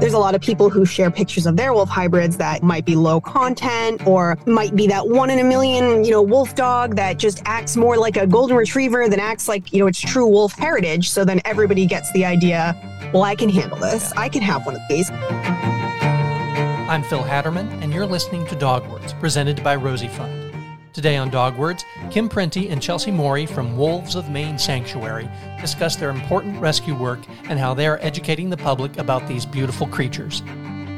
There's a lot of people who share pictures of their wolf hybrids that might be low content or might be that one in a million, you know, wolf dog that just acts more like a golden retriever than acts like, you know, it's true wolf heritage. So then everybody gets the idea, well, I can handle this. I can have one of these. I'm Phil Hatterman, and you're listening to Dog Words, presented by Rosie Fund. Today on Dog Words, Kim Printy and Chelsea Morey from Wolves of Maine Sanctuary discuss their important rescue work and how they are educating the public about these beautiful creatures.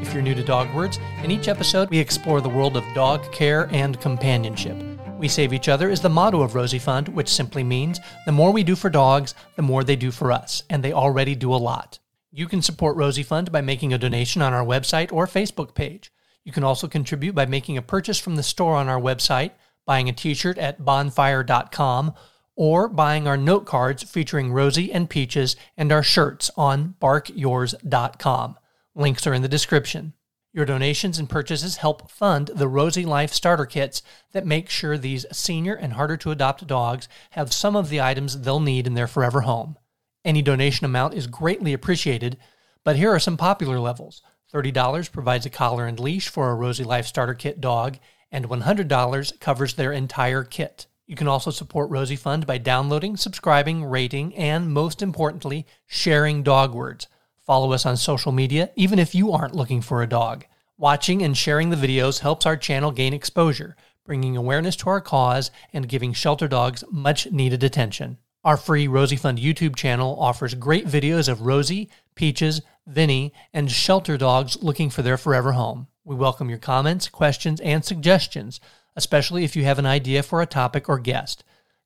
If you're new to Dog Words, in each episode we explore the world of dog care and companionship. We save each other is the motto of Rosie Fund, which simply means the more we do for dogs, the more they do for us, and they already do a lot. You can support Rosie Fund by making a donation on our website or Facebook page. You can also contribute by making a purchase from the store on our website buying a t shirt at bonfire.com, or buying our note cards featuring Rosie and Peaches and our shirts on barkyours.com. Links are in the description. Your donations and purchases help fund the Rosie Life starter kits that make sure these senior and harder to adopt dogs have some of the items they'll need in their forever home. Any donation amount is greatly appreciated, but here are some popular levels. $30 provides a collar and leash for a Rosie Life starter kit dog, and $100 covers their entire kit. You can also support Rosie Fund by downloading, subscribing, rating, and most importantly, sharing dog words. Follow us on social media, even if you aren't looking for a dog. Watching and sharing the videos helps our channel gain exposure, bringing awareness to our cause and giving shelter dogs much needed attention. Our free Rosie Fund YouTube channel offers great videos of Rosie, Peaches, Vinny, and shelter dogs looking for their forever home. We welcome your comments, questions, and suggestions, especially if you have an idea for a topic or guest.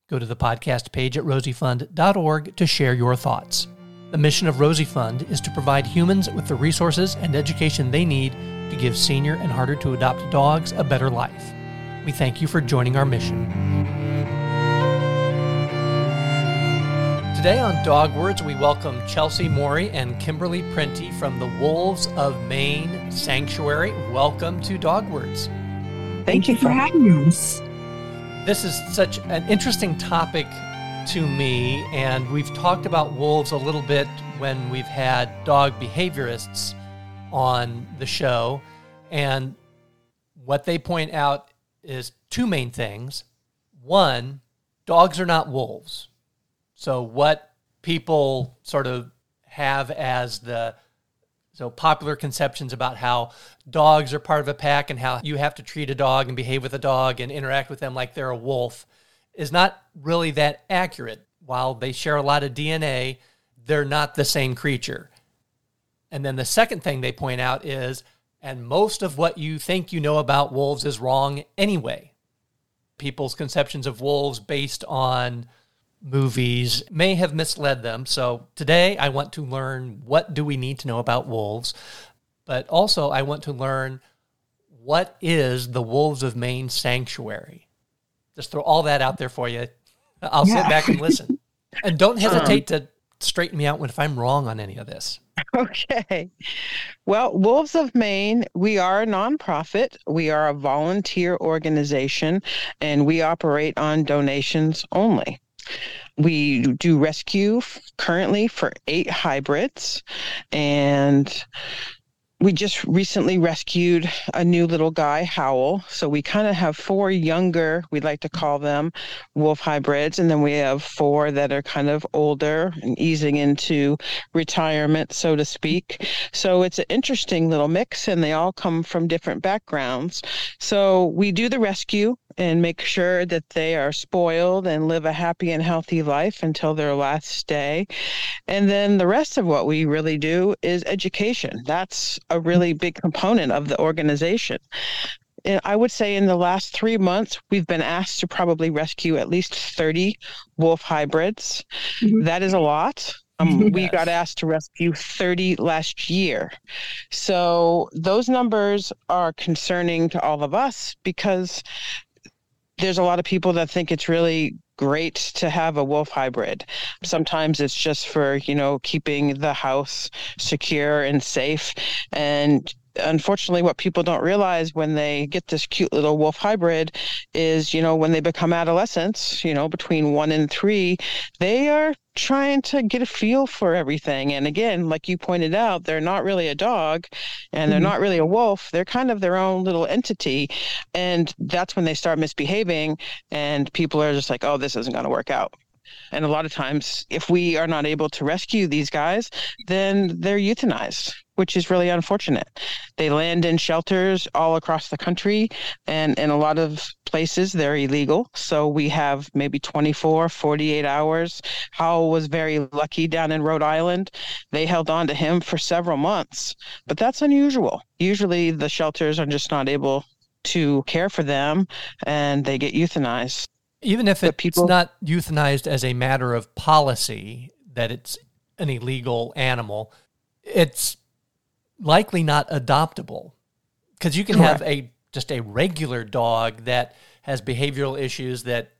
Go to the podcast page at rosiefund.org to share your thoughts. The mission of Rosie Fund is to provide humans with the resources and education they need to give senior and harder to adopt dogs a better life. We thank you for joining our mission. Today on Dogwords, we welcome Chelsea Morey and Kimberly Printy from the Wolves of Maine Sanctuary. Welcome to Dogwords. Thank, Thank you for having us. This is such an interesting topic to me, and we've talked about wolves a little bit when we've had dog behaviorists on the show. And what they point out is two main things. One, dogs are not wolves so what people sort of have as the so popular conceptions about how dogs are part of a pack and how you have to treat a dog and behave with a dog and interact with them like they're a wolf is not really that accurate. While they share a lot of DNA, they're not the same creature. And then the second thing they point out is, and most of what you think you know about wolves is wrong anyway. People's conceptions of wolves based on movies may have misled them. So today I want to learn what do we need to know about wolves, but also I want to learn what is the Wolves of Maine Sanctuary. Just throw all that out there for you. I'll yeah. sit back and listen. and don't hesitate um, to straighten me out if I'm wrong on any of this. Okay. Well, Wolves of Maine, we are a nonprofit. We are a volunteer organization and we operate on donations only. We do rescue currently for eight hybrids, and we just recently rescued a new little guy, Howl. So we kind of have four younger, we'd like to call them wolf hybrids. And then we have four that are kind of older and easing into retirement, so to speak. So it's an interesting little mix, and they all come from different backgrounds. So we do the rescue and make sure that they are spoiled and live a happy and healthy life until their last day. And then the rest of what we really do is education. That's a really big component of the organization. And I would say in the last three months, we've been asked to probably rescue at least 30 wolf hybrids. Mm-hmm. That is a lot. Um, yes. We got asked to rescue 30 last year. So those numbers are concerning to all of us because there's a lot of people that think it's really great to have a wolf hybrid. Mm-hmm. Sometimes it's just for, you know, keeping the house secure and safe. And unfortunately, what people don't realize when they get this cute little wolf hybrid is, you know, when they become adolescents, you know, between one and three, they are trying to get a feel for everything. And again, like you pointed out, they're not really a dog and they're mm-hmm. not really a wolf. They're kind of their own little entity. And that's when they start misbehaving, and people are just like, oh, this isn't going to work out. And a lot of times, if we are not able to rescue these guys, then they're euthanized, which is really unfortunate. They land in shelters all across the country, and in a lot of places, they're illegal. So we have maybe 24, 48 hours. Howl was very lucky down in Rhode Island. They held on to him for several months, but that's unusual. Usually, the shelters are just not able to care for them and they get euthanized. Even if it's people, not euthanized as a matter of policy, that it's an illegal animal, it's likely not adoptable because you can correct. have a just a regular dog that has behavioral issues that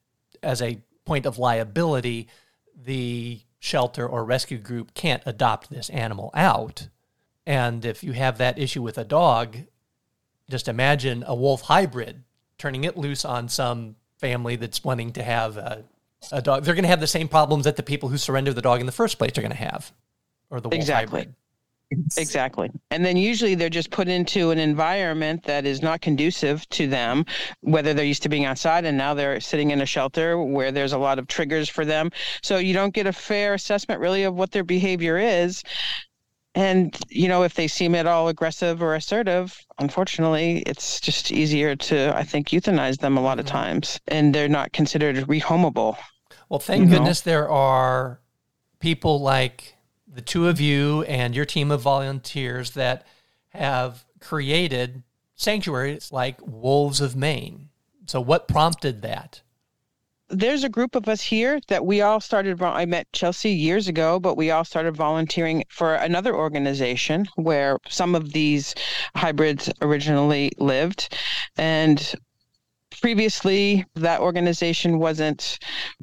as a point of liability the shelter or rescue group can't adopt this animal out and if you have that issue with a dog just imagine a wolf hybrid turning it loose on some family that's wanting to have a, a dog, they're going to have the same problems that the people who surrender the dog in the first place are going to have, or the wolf exactly. hybrid. Exactly. And then usually they're just put into an environment that is not conducive to them, whether they're used to being outside and now they're sitting in a shelter where there's a lot of triggers for them. So you don't get a fair assessment really of what their behavior is. And, you know, if they seem at all aggressive or assertive, unfortunately, it's just easier to, I think, euthanize them a lot of mm-hmm. times. And they're not considered rehomable. Well, thank goodness know? there are people like the two of you and your team of volunteers that have created sanctuaries like Wolves of Maine. So, what prompted that? there's a group of us here that we all started. I met Chelsea years ago, but we all started volunteering for another organization where some of these hybrids originally lived. And previously that organization wasn't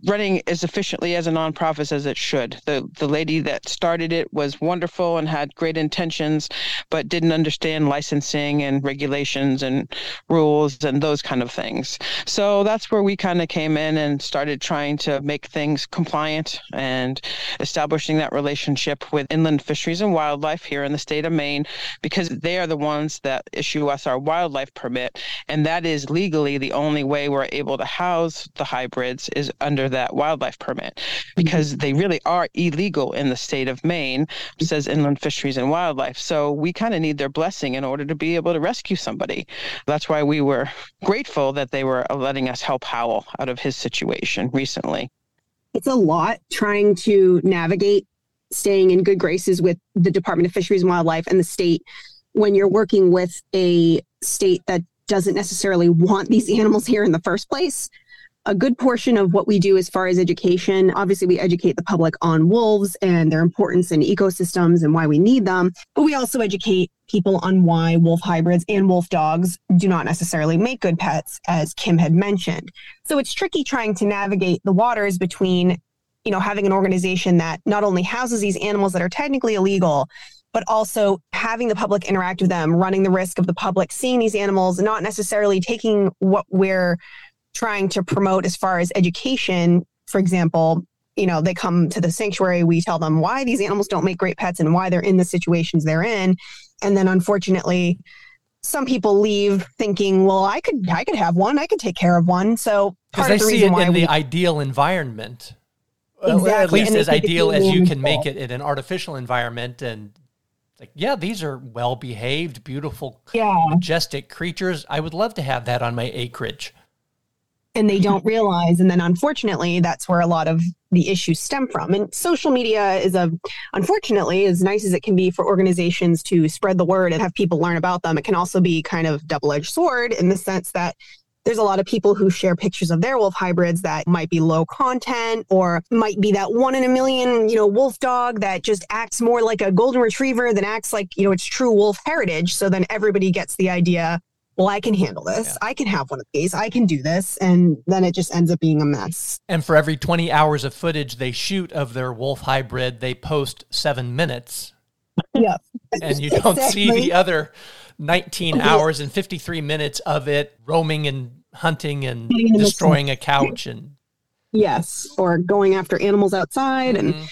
running as efficiently as a nonprofit as it should. The the lady that started it was wonderful and had great intentions, but didn't understand licensing and regulations and rules and those kind of things. So that's where we kind of came in and started trying to make things compliant and establishing that relationship with inland fisheries and wildlife here in the state of Maine because they are the ones that issue us our wildlife permit and that is legally the only way we're able to house the hybrids is under that wildlife permit because mm-hmm. they really are illegal in the state of Maine, says Inland Fisheries and Wildlife. So we kind of need their blessing in order to be able to rescue somebody. That's why we were grateful that they were letting us help Howl out of his situation recently. It's a lot trying to navigate staying in good graces with the Department of Fisheries and Wildlife and the state when you're working with a state that doesn't necessarily want these animals here in the first place. A good portion of what we do as far as education, obviously, we educate the public on wolves and their importance in ecosystems and why we need them. But we also educate people on why wolf hybrids and wolf dogs do not necessarily make good pets, as Kim had mentioned. So it's tricky trying to navigate the waters between, you know, having an organization that not only houses these animals that are technically illegal, but also having the public interact with them, running the risk of the public seeing these animals, not necessarily taking what we're trying to promote as far as education. For example, you know, they come to the sanctuary, we tell them why these animals don't make great pets and why they're in the situations they're in. And then unfortunately, some people leave thinking, well, I could I could have one, I could take care of one. So because they the see it in we, the ideal environment. Exactly. at least as ideal as you can make it in an artificial environment and like, yeah, these are well behaved, beautiful, yeah. majestic creatures. I would love to have that on my acreage. And they don't realize. And then unfortunately, that's where a lot of the issues stem from. And social media is a, unfortunately, as nice as it can be for organizations to spread the word and have people learn about them, it can also be kind of double edged sword in the sense that there's a lot of people who share pictures of their wolf hybrids that might be low content or might be that one in a million, you know, wolf dog that just acts more like a golden retriever than acts like, you know, it's true wolf heritage. So then everybody gets the idea, well, I can handle this. Yeah. I can have one of these. I can do this. And then it just ends up being a mess. And for every 20 hours of footage they shoot of their wolf hybrid, they post seven minutes yeah. and you don't exactly. see the other 19 hours and 53 minutes of it roaming and hunting and destroying a couch and yes or going after animals outside mm-hmm. and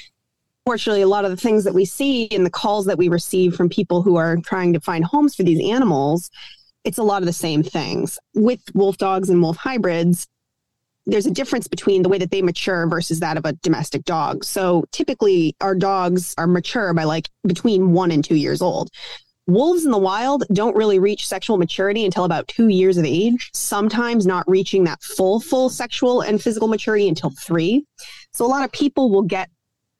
fortunately a lot of the things that we see in the calls that we receive from people who are trying to find homes for these animals it's a lot of the same things with wolf dogs and wolf hybrids there's a difference between the way that they mature versus that of a domestic dog. So typically our dogs are mature by like between one and two years old. Wolves in the wild don't really reach sexual maturity until about two years of age, sometimes not reaching that full, full sexual and physical maturity until three. So a lot of people will get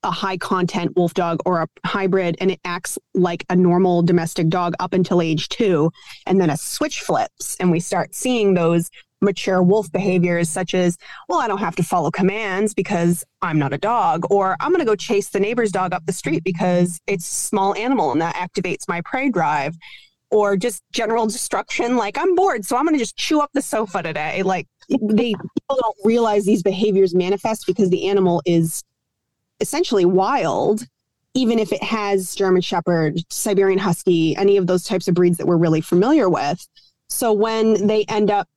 a high content wolf dog or a hybrid and it acts like a normal domestic dog up until age two. And then a switch flips and we start seeing those mature wolf behaviors such as, well, I don't have to follow commands because I'm not a dog, or I'm going to go chase the neighbor's dog up the street because it's a small animal and that activates my prey drive, or just general destruction. Like I'm bored, so I'm going to just chew up the sofa today. Like they people don't realize these behaviors manifest because the animal is essentially wild even if it has German Shepherd, Siberian Husky, any of those types of breeds that we're really familiar with. So when they end up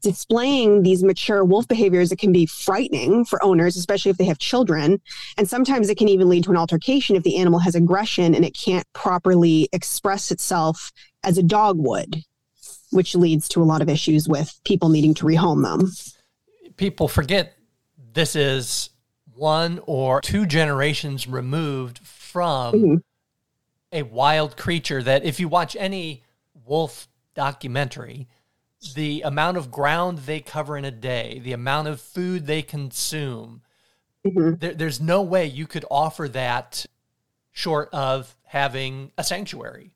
displaying these mature wolf behaviors it can be frightening for owners especially if they have children and sometimes it can even lead to an altercation if the animal has aggression and it can't properly express itself as a dog would which leads to a lot of issues with people needing to rehome them people forget this is one or two generations removed from mm-hmm. a wild creature that if you watch any wolf documentary the amount of ground they cover in a day, the amount of food they consume, mm-hmm. there, there's no way you could offer that short of having a sanctuary.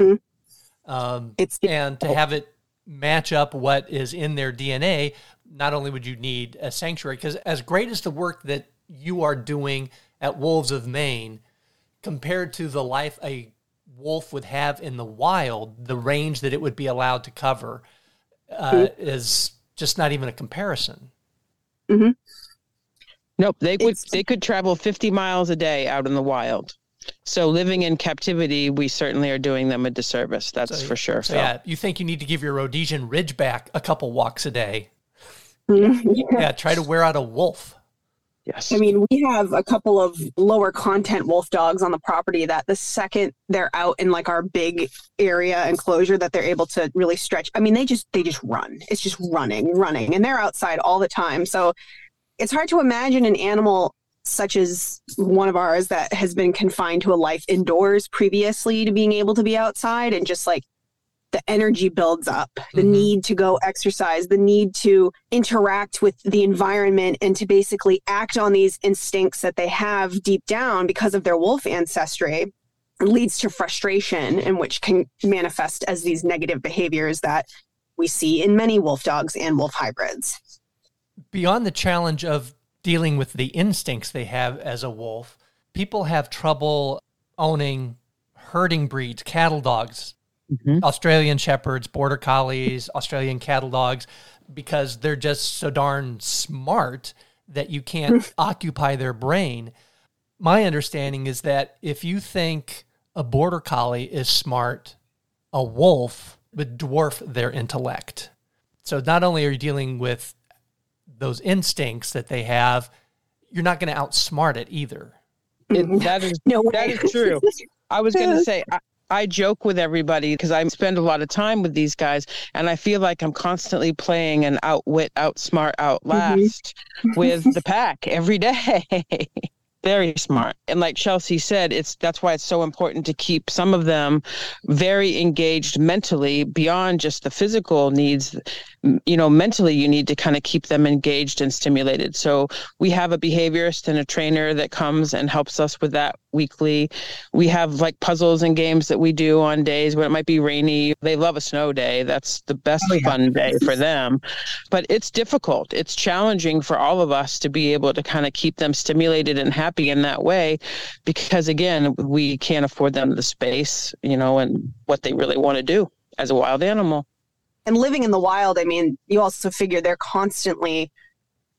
Mm-hmm. Um, it's and to have it match up what is in their DNA. Not only would you need a sanctuary, because as great as the work that you are doing at Wolves of Maine, compared to the life a wolf would have in the wild, the range that it would be allowed to cover, uh, mm-hmm. is just not even a comparison. Mm-hmm. Nope, they would they could travel 50 miles a day out in the wild. So living in captivity, we certainly are doing them a disservice. That's so, for sure. So yeah, you think you need to give your Rhodesian Ridgeback a couple walks a day? Yeah, try to wear out a wolf. Yes. I mean, we have a couple of lower content wolf dogs on the property that the second they're out in like our big area enclosure that they're able to really stretch. I mean, they just they just run. It's just running, running, and they're outside all the time. So it's hard to imagine an animal such as one of ours that has been confined to a life indoors previously to being able to be outside and just like the energy builds up, the mm-hmm. need to go exercise, the need to interact with the environment and to basically act on these instincts that they have deep down because of their wolf ancestry leads to frustration and which can manifest as these negative behaviors that we see in many wolf dogs and wolf hybrids. Beyond the challenge of dealing with the instincts they have as a wolf, people have trouble owning herding breeds, cattle dogs, mm-hmm. Australian Shepherds, Border Collies, Australian Cattle Dogs, because they're just so darn smart that you can't occupy their brain. My understanding is that if you think a Border Collie is smart, a wolf would dwarf their intellect. So not only are you dealing with those instincts that they have, you're not going to outsmart it either. It, that is no that is true. I was going to say I, I joke with everybody because I spend a lot of time with these guys and I feel like I'm constantly playing an outwit, outsmart, outlast mm-hmm. with the pack every day. very smart and like chelsea said it's that's why it's so important to keep some of them very engaged mentally beyond just the physical needs you know mentally you need to kind of keep them engaged and stimulated. So we have a behaviorist and a trainer that comes and helps us with that weekly. We have like puzzles and games that we do on days when it might be rainy. They love a snow day. That's the best oh, yeah. fun day for them. But it's difficult. It's challenging for all of us to be able to kind of keep them stimulated and happy in that way because again we can't afford them the space you know and what they really want to do as a wild animal and living in the wild, I mean, you also figure they're constantly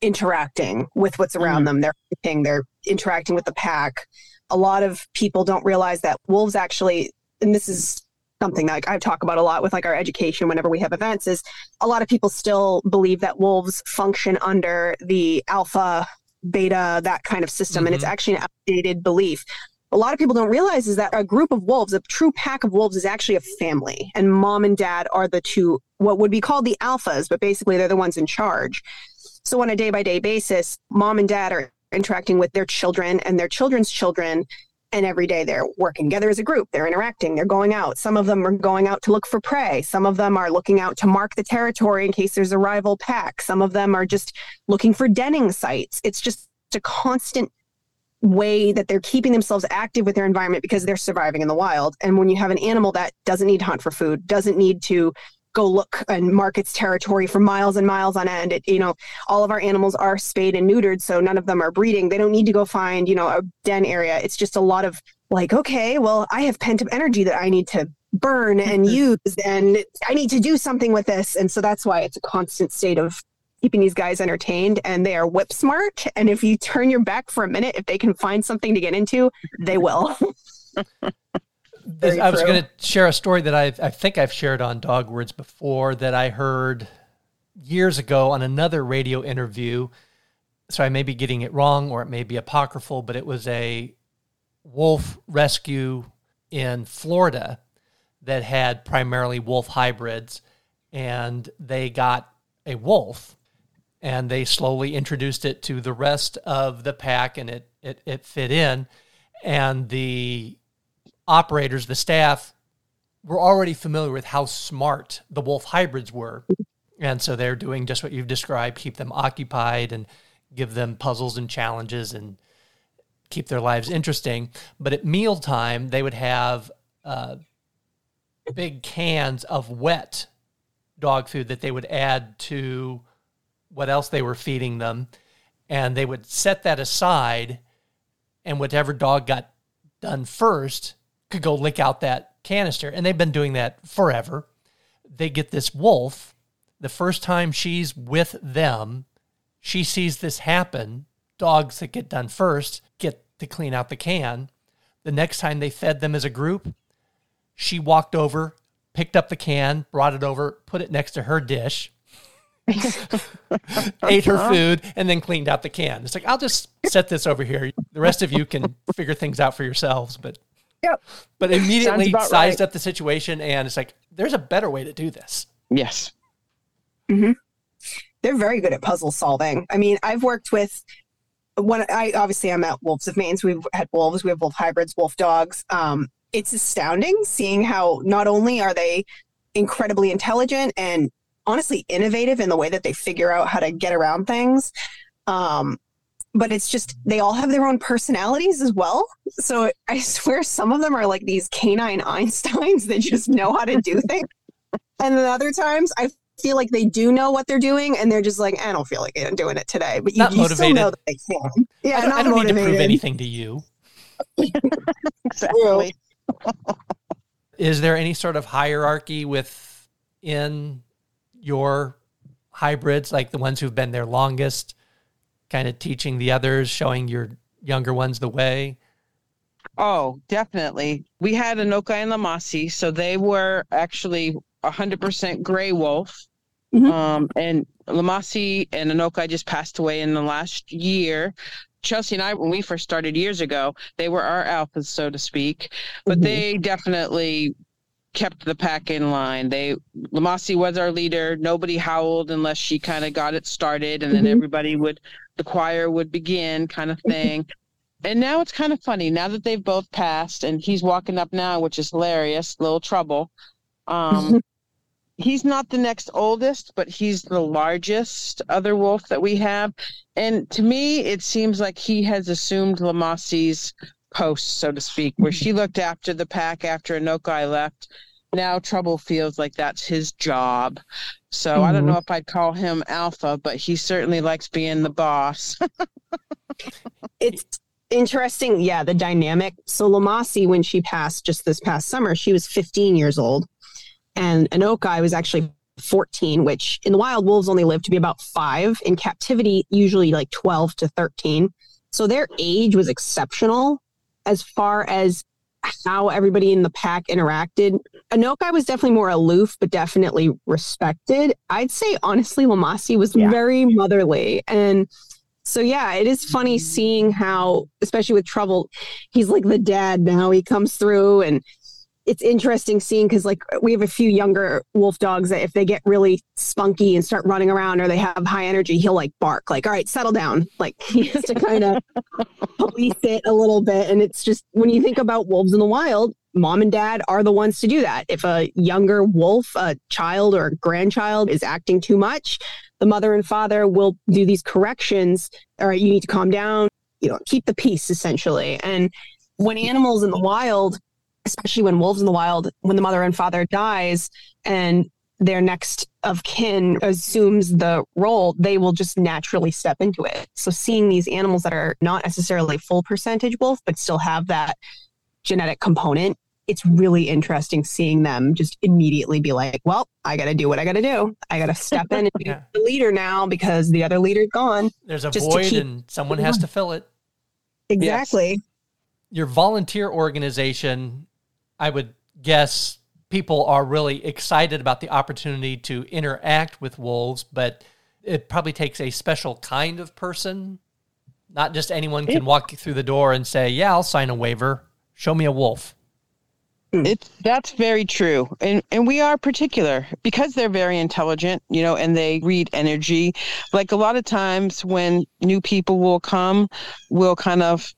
interacting with what's around mm-hmm. them. They're hunting, they're interacting with the pack. A lot of people don't realize that wolves actually, and this is something that like, I talk about a lot with like our education whenever we have events is a lot of people still believe that wolves function under the alpha beta that kind of system mm-hmm. and it's mm-hmm. actually an outdated belief a lot of people don't realize is that a group of wolves a true pack of wolves is actually a family. And mom and dad are the two what would be called the alphas but basically they're the ones in charge. So on a day by day basis mom and dad are interacting with their children and their children's children. And every day they're working together as a group. They're interacting. They're going out. Some of them are going out to look for prey. Some of them are looking out to mark the territory in case there's a rival pack. Some of them are just looking for denning sites. It's just a constant way that they're keeping themselves active with their environment because they're surviving in the wild and when you have an animal that doesn't need to hunt for food doesn't need to go look and mark its territory for miles and miles on end. It, you know, all of our animals are spayed and neutered, so none of them are breeding. They don't need to go find, you know, a den area. It's just a lot of like, okay, well, I have pent up energy that I need to burn and mm-hmm. use, and I need to do something with this. And so that's why it's a constant state of keeping these guys entertained and they are whip smart. And if you turn your back for a minute, if they can find something to get into, they will. This, I was going to share a story that I I think I've shared on Dog Words before that I heard years ago on another radio interview. So I may be getting it wrong or it may be apocryphal, but it was a wolf rescue in Florida that had primarily wolf hybrids and they got a wolf and they slowly introduced it to the rest of the pack and it it, it fit in and the operators, the staff, were already familiar with how smart the wolf hybrids were. And so they're doing just what you've described keep them occupied and give them puzzles and challenges and keep their lives interesting. But at mealtime, they would have uh, big cans of wet dog food that they would add to what else they were feeding them. And they would set that aside, and whatever dog got done first could go lick out that canister. And they've been doing that forever. They get this wolf. The first time she's with them, she sees this happen. Dogs that get done first get to clean out the can. The next time they fed them as a group, she walked over, picked up the can, brought it over, put it next to her dish, ate her food, and then cleaned out the can. It's like, I'll just set this over here. The rest of you can figure things out for yourselves. But Yep. But immediately sized right. up the situation, and it's like there's a better way to do this. Yes. Mm-hmm. They're very good at puzzle solving. I mean, I've worked with when I obviously I'm at Wolves of Maine, so we've had wolves, we have wolf hybrids, wolf dogs. Um, it's astounding seeing how not only are they incredibly intelligent and honestly innovative in the way that they figure out how to get around things, um, but it's just they all have their own personalities as well. So I swear some of them are like these canine Einsteins that just know how to do things. And then other times I feel like they do know what they're doing and they're just like, I don't feel like I'm doing it today. But you, you still know that they can. Yeah, I don't, I don't need to prove anything to you. exactly. Is there any sort of hierarchy within your hybrids, like the ones who've been there longest? kind of teaching the others, showing your younger ones the way? Oh, definitely. We had Anoka and Lamasi, so they were actually 100% gray wolf. Mm-hmm. Um, and Lamasi and Anoka just passed away in the last year. Chelsea and I, when we first started years ago, they were our alphas, so to speak, but mm-hmm. they definitely kept the pack in line. They Lamasi was our leader. Nobody howled unless she kind of got it started, and then mm-hmm. everybody would the choir would begin, kind of thing. and now it's kind of funny now that they've both passed, and he's walking up now, which is hilarious. Little trouble. Um, he's not the next oldest, but he's the largest other wolf that we have. And to me, it seems like he has assumed Lamasi's post, so to speak, where she looked after the pack after Anokai left. Now Trouble feels like that's his job. So mm-hmm. I don't mm-hmm. know if I'd call him alpha, but he certainly likes being the boss. it's interesting. Yeah, the dynamic. So Lamasi, when she passed just this past summer, she was 15 years old. And Anokai was actually 14, which in the wild, wolves only live to be about five. In captivity, usually like 12 to 13. So their age was exceptional as far as how everybody in the pack interacted. Anokai was definitely more aloof, but definitely respected. I'd say honestly, Lamasi was yeah. very motherly. And so yeah, it is funny seeing how, especially with trouble, he's like the dad now. He comes through and it's interesting seeing because like we have a few younger wolf dogs that if they get really spunky and start running around or they have high energy, he'll like bark like, all right, settle down. Like he has to kind of police it a little bit. And it's just when you think about wolves in the wild, mom and dad are the ones to do that. If a younger wolf, a child or a grandchild is acting too much, the mother and father will do these corrections. All right, you need to calm down, you know, keep the peace essentially. And when animals in the wild especially when wolves in the wild, when the mother and father dies and their next of kin assumes the role, they will just naturally step into it. So seeing these animals that are not necessarily full percentage wolf, but still have that genetic component, it's really interesting seeing them just immediately be like, well, I got to do what I got to do. I got to step in and be the leader now because the other leader's gone. There's a void keep- and someone has to fill it. Exactly. Yes. Your volunteer organization I would guess people are really excited about the opportunity to interact with wolves, but it probably takes a special kind of person. Not just anyone can walk through the door and say, "Yeah, I'll sign a waiver. Show me a wolf." Hmm. It's that's very true. And and we are particular because they're very intelligent, you know, and they read energy. Like a lot of times when new people will come, we'll kind of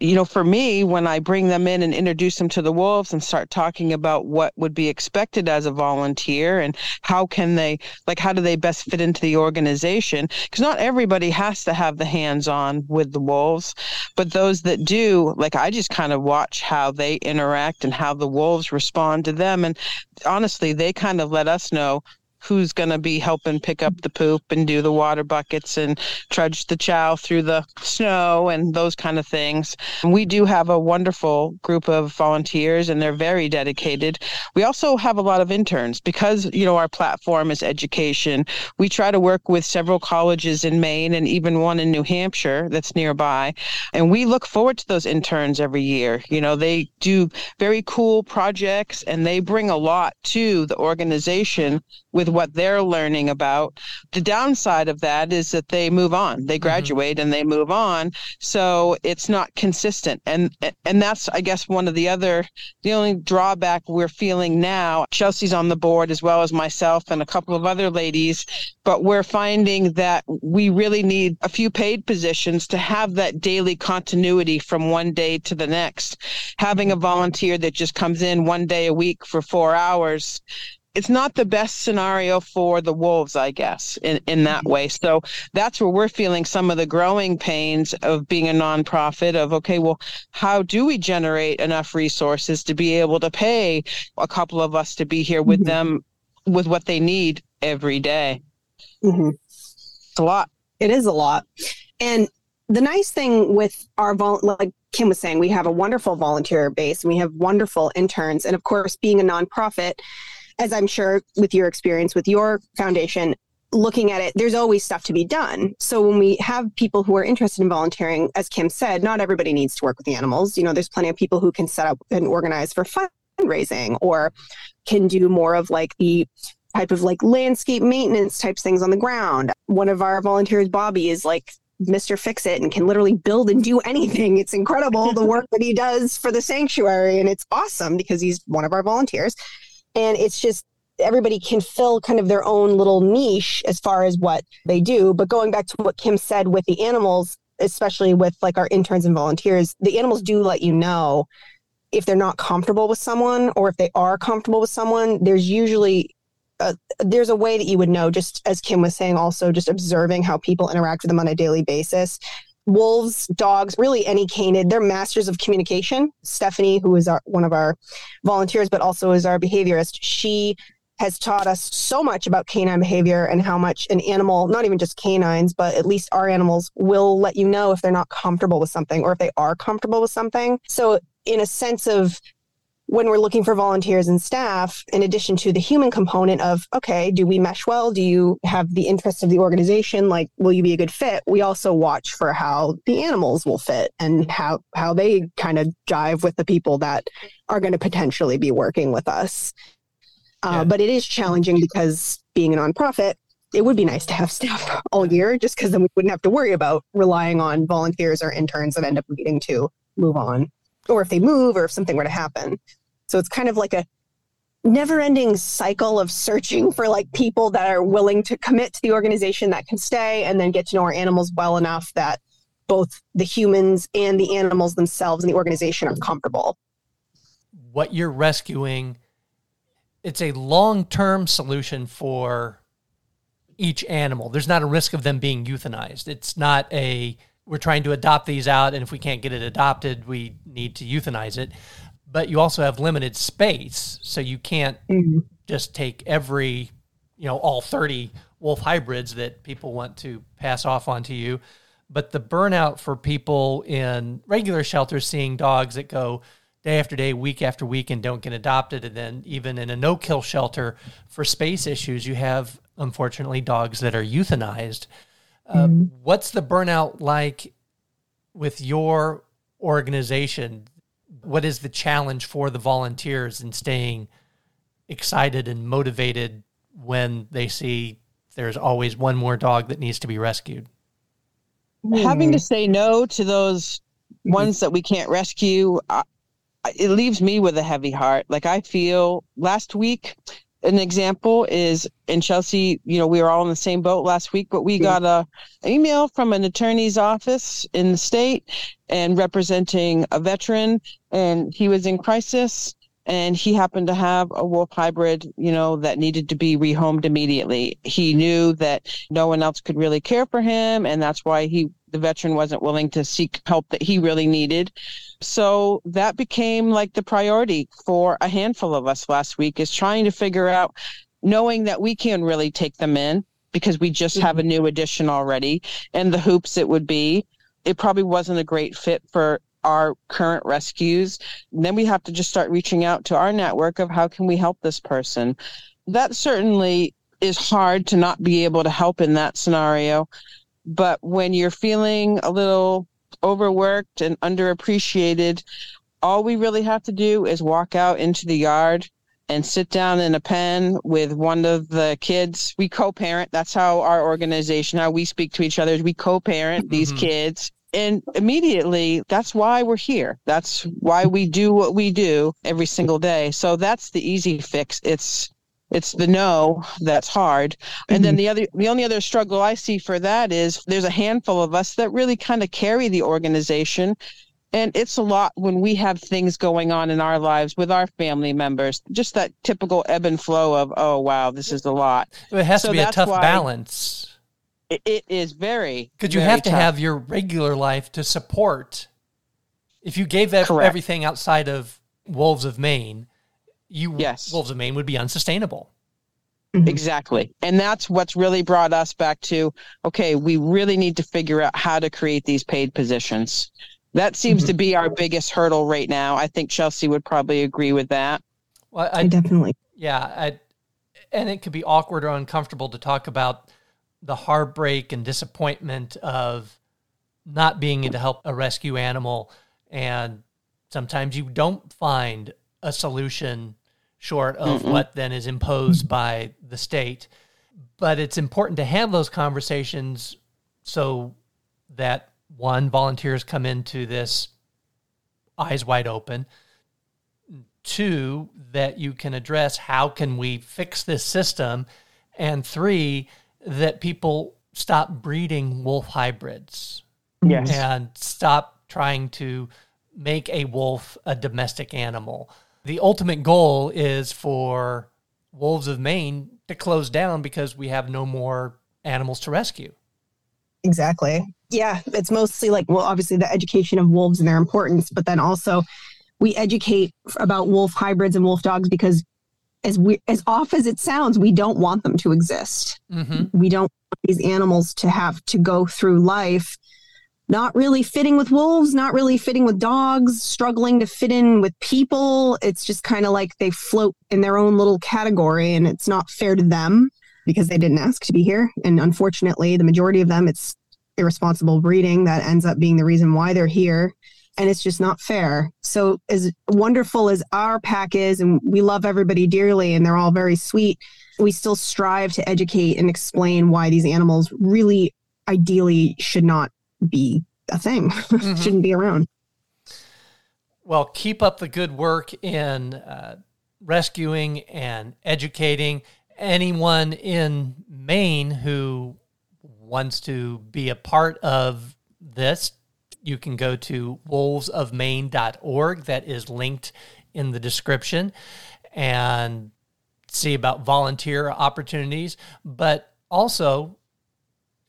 you know, for me, when I bring them in and introduce them to the wolves and start talking about what would be expected as a volunteer and how can they, like, how do they best fit into the organization? Because not everybody has to have the hands on with the wolves, but those that do, like, I just kind of watch how they interact and how the wolves respond to them. And honestly, they kind of let us know who's going to be helping pick up the poop and do the water buckets and trudge the chow through the snow and those kind of things. We do have a wonderful group of volunteers and they're very dedicated. We also have a lot of interns because, you know, our platform is education. We try to work with several colleges in Maine and even one in New Hampshire that's nearby. And we look forward to those interns every year. You know, they do very cool projects and they bring a lot to the organization with what they're learning about. The downside of that is that they move on. They mm-hmm. graduate mm-hmm. and they move on. So it's not consistent. And and that's I guess one of the other the only drawback we're feeling now. Chelsea's on the board as well as myself and a couple of other ladies, but we're finding that we really need a few paid positions to have that daily continuity from one day to the next. Having a volunteer that just comes in one day a week for 4 hours it's not the best scenario for the wolves, I guess, in, in that mm-hmm. way. So that's where we're feeling some of the growing pains of being a nonprofit of, okay, well, how do we generate enough resources to be able to pay a couple of us to be here with mm-hmm. them with what they need every day? Mm-hmm. It's a lot. It is a lot. And the nice thing with our vol- like Kim was saying, we have a wonderful volunteer base and we have wonderful interns. And of course, being a nonprofit, as I'm sure with your experience with your foundation, looking at it, there's always stuff to be done. So when we have people who are interested in volunteering, as Kim said, not everybody needs to work with the animals. You know, there's plenty of people who can set up and organize for fundraising or can do more of like the type of like landscape maintenance types things on the ground. One of our volunteers, Bobby, is like Mr. Fix It and can literally build and do anything. It's incredible the work that he does for the sanctuary. And it's awesome because he's one of our volunteers and it's just everybody can fill kind of their own little niche as far as what they do. But going back to what kim said with the animals especially with like our interns and volunteers the animals do let you know if they're not comfortable with someone or if they are comfortable with someone. There's usually a, there's a way that you would know just as kim was saying also just observing how people interact with them on a daily basis wolves, dogs, really any canid, they're masters of communication. Stephanie, who is our, one of our volunteers, but also is our behaviorist, she has taught us so much about canine behavior and how much an animal, not even just canines, but at least our animals will let you know if they're not comfortable with something or if they are comfortable with something. So, in a sense of when we're looking for volunteers and staff, in addition to the human component of, okay, do we mesh well? Do you have the interests of the organization? Like, will you be a good fit? We also watch for how the animals will fit and how, how they kind of jive with the people that are going to potentially be working with us. Uh, yeah. But it is challenging because being a nonprofit, it would be nice to have staff all year just because then we wouldn't have to worry about relying on volunteers or interns that end up needing to move on or if they move or if something were to happen. So it's kind of like a never ending cycle of searching for like people that are willing to commit to the organization that can stay and then get to know our animals well enough that both the humans and the animals themselves and the organization are comfortable. What you're rescuing, it's a long term solution for each animal. There's not a risk of them being euthanized. It's not a we're trying to adopt these out, and if we can't get it adopted, we need to euthanize it but you also have limited space, so you can't mm-hmm. just take every, you know, all 30 wolf hybrids that people want to pass off onto you. But the burnout for people in regular shelters seeing dogs that go day after day, week after week, and don't get adopted, and then even in a no kill shelter for space issues, you have unfortunately dogs that are euthanized. Uh, mm-hmm. What's the burnout like with your organization what is the challenge for the volunteers in staying excited and motivated when they see there's always one more dog that needs to be rescued? Having to say no to those ones that we can't rescue, uh, it leaves me with a heavy heart. Like I feel last week, an example is in Chelsea, you know, we were all in the same boat last week, but we got a email from an attorney's office in the state and representing a veteran and he was in crisis and he happened to have a wolf hybrid, you know, that needed to be rehomed immediately. He knew that no one else could really care for him, and that's why he, the veteran, wasn't willing to seek help that he really needed. So that became like the priority for a handful of us last week is trying to figure out, knowing that we can really take them in because we just have a mm-hmm. new addition already, and the hoops it would be. It probably wasn't a great fit for our current rescues then we have to just start reaching out to our network of how can we help this person that certainly is hard to not be able to help in that scenario but when you're feeling a little overworked and underappreciated all we really have to do is walk out into the yard and sit down in a pen with one of the kids. We co-parent. That's how our organization, how we speak to each other. Is we co-parent mm-hmm. these kids and immediately, that's why we're here. That's why we do what we do every single day. So that's the easy fix. It's it's the no that's hard and mm-hmm. then the other the only other struggle i see for that is there's a handful of us that really kind of carry the organization and it's a lot when we have things going on in our lives with our family members just that typical ebb and flow of oh wow this is a lot it has so to be a tough balance it is very because you have to tough. have your regular life to support. If you gave everything outside of Wolves of Maine, you yes. Wolves of Maine would be unsustainable. Mm-hmm. Exactly. And that's what's really brought us back to okay, we really need to figure out how to create these paid positions. That seems mm-hmm. to be our biggest hurdle right now. I think Chelsea would probably agree with that. Well, I, I definitely. Yeah, I, and it could be awkward or uncomfortable to talk about the heartbreak and disappointment of not being able to help a rescue animal. And sometimes you don't find a solution short of mm what then is imposed by the state. But it's important to have those conversations so that one, volunteers come into this eyes wide open. Two, that you can address how can we fix this system. And three, that people stop breeding wolf hybrids. Yes. And stop trying to make a wolf a domestic animal. The ultimate goal is for Wolves of Maine to close down because we have no more animals to rescue. Exactly. Yeah, it's mostly like, well, obviously the education of wolves and their importance, but then also we educate about wolf hybrids and wolf dogs because as we as off as it sounds, we don't want them to exist. Mm-hmm. We don't want these animals to have to go through life not really fitting with wolves, not really fitting with dogs, struggling to fit in with people. It's just kind of like they float in their own little category and it's not fair to them because they didn't ask to be here. And unfortunately, the majority of them, it's irresponsible breeding that ends up being the reason why they're here. And it's just not fair. So, as wonderful as our pack is, and we love everybody dearly, and they're all very sweet, we still strive to educate and explain why these animals really ideally should not be a thing, mm-hmm. shouldn't be around. Well, keep up the good work in uh, rescuing and educating anyone in Maine who wants to be a part of this. You can go to wolvesofmaine.org, that is linked in the description, and see about volunteer opportunities. But also,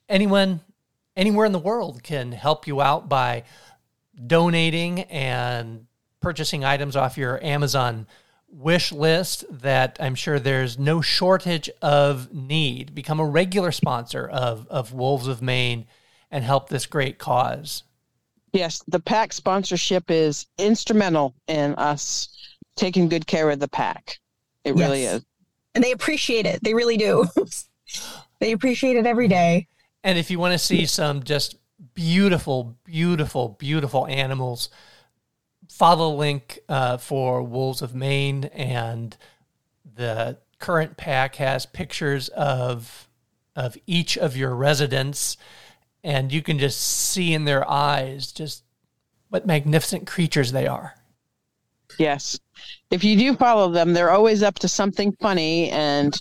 anyone anywhere in the world can help you out by donating and purchasing items off your Amazon wish list that I'm sure there's no shortage of need. Become a regular sponsor of, of Wolves of Maine and help this great cause. Yes, the pack sponsorship is instrumental in us taking good care of the pack. It yes. really is. And they appreciate it. They really do. they appreciate it every day. And if you want to see some just beautiful, beautiful, beautiful animals, follow the link uh, for Wolves of Maine. And the current pack has pictures of of each of your residents, and you can just see in their eyes just what magnificent creatures they are. Yes. If you do follow them, they're always up to something funny and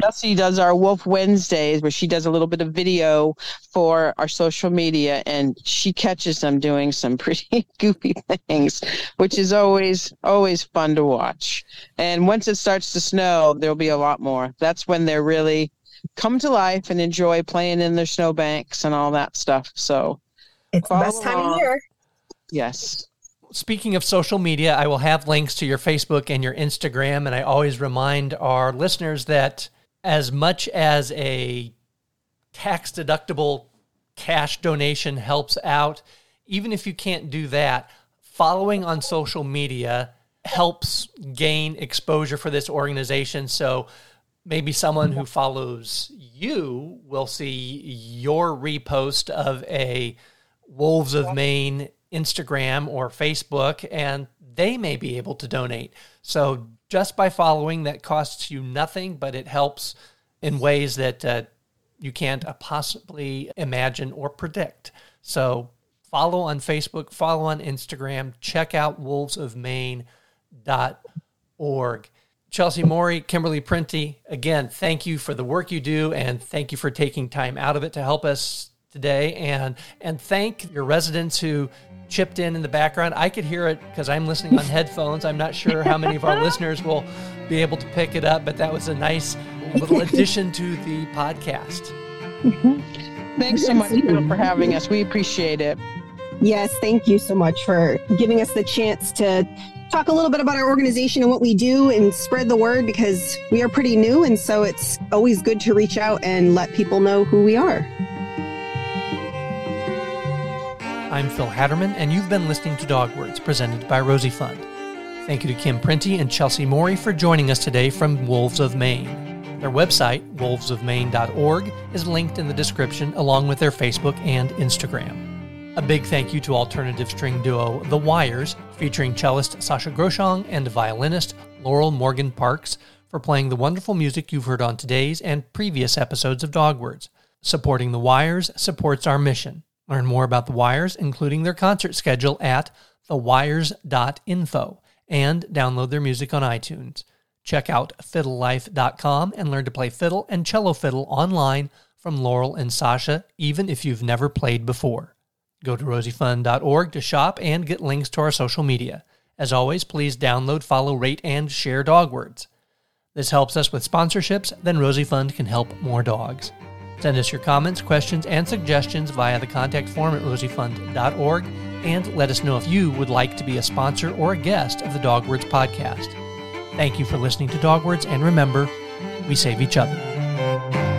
Chelsea does our Wolf Wednesdays where she does a little bit of video for our social media and she catches them doing some pretty goofy things, which is always, always fun to watch. And once it starts to snow, there'll be a lot more. That's when they're really come to life and enjoy playing in their snowbanks and all that stuff. So it's the best time of year. Yes speaking of social media, I will have links to your Facebook and your Instagram. And I always remind our listeners that as much as a tax deductible cash donation helps out, even if you can't do that, following on social media helps gain exposure for this organization. So maybe someone who follows you will see your repost of a Wolves of Maine Instagram or Facebook, and they may be able to donate. So just by following that costs you nothing, but it helps in ways that uh, you can't possibly imagine or predict. So follow on Facebook, follow on Instagram, check out wolvesofmaine.org. Chelsea Morey, Kimberly Printy, again, thank you for the work you do and thank you for taking time out of it to help us today. And and thank your residents who chipped in in the background. I could hear it because I'm listening on headphones. I'm not sure how many of our listeners will be able to pick it up, but that was a nice little addition to the podcast. Mm-hmm. Thanks so much for having us. We appreciate it. Yes, thank you so much for giving us the chance to talk a little bit about our organization and what we do and spread the word because we are pretty new. And so it's always good to reach out and let people know who we are. I'm Phil Hatterman, and you've been listening to Dog Words presented by Rosie Fund. Thank you to Kim Printy and Chelsea Morey for joining us today from Wolves of Maine. Their website, wolvesofmaine.org, is linked in the description along with their Facebook and Instagram. A big thank you to alternative string duo The Wires, featuring cellist Sascha Groshang and violinist Laurel Morgan Parks, for playing the wonderful music you've heard on today's and previous episodes of Dog Words. Supporting The Wires supports our mission Learn more about The Wires, including their concert schedule, at thewires.info and download their music on iTunes. Check out fiddlelife.com and learn to play fiddle and cello fiddle online from Laurel and Sascha, even if you've never played before. Go to rosiefund.org to shop and get links to our social media. As always, please download, follow, rate, and share Dogwords. This helps us with sponsorships, then Rosie Fund can help more dogs. Send us your comments, questions, and suggestions via the contact form at rosiefund.org and let us know if you would like to be a sponsor or a guest of the Dogwords podcast. Thank you for listening to Dogwords, and remember, we save each other.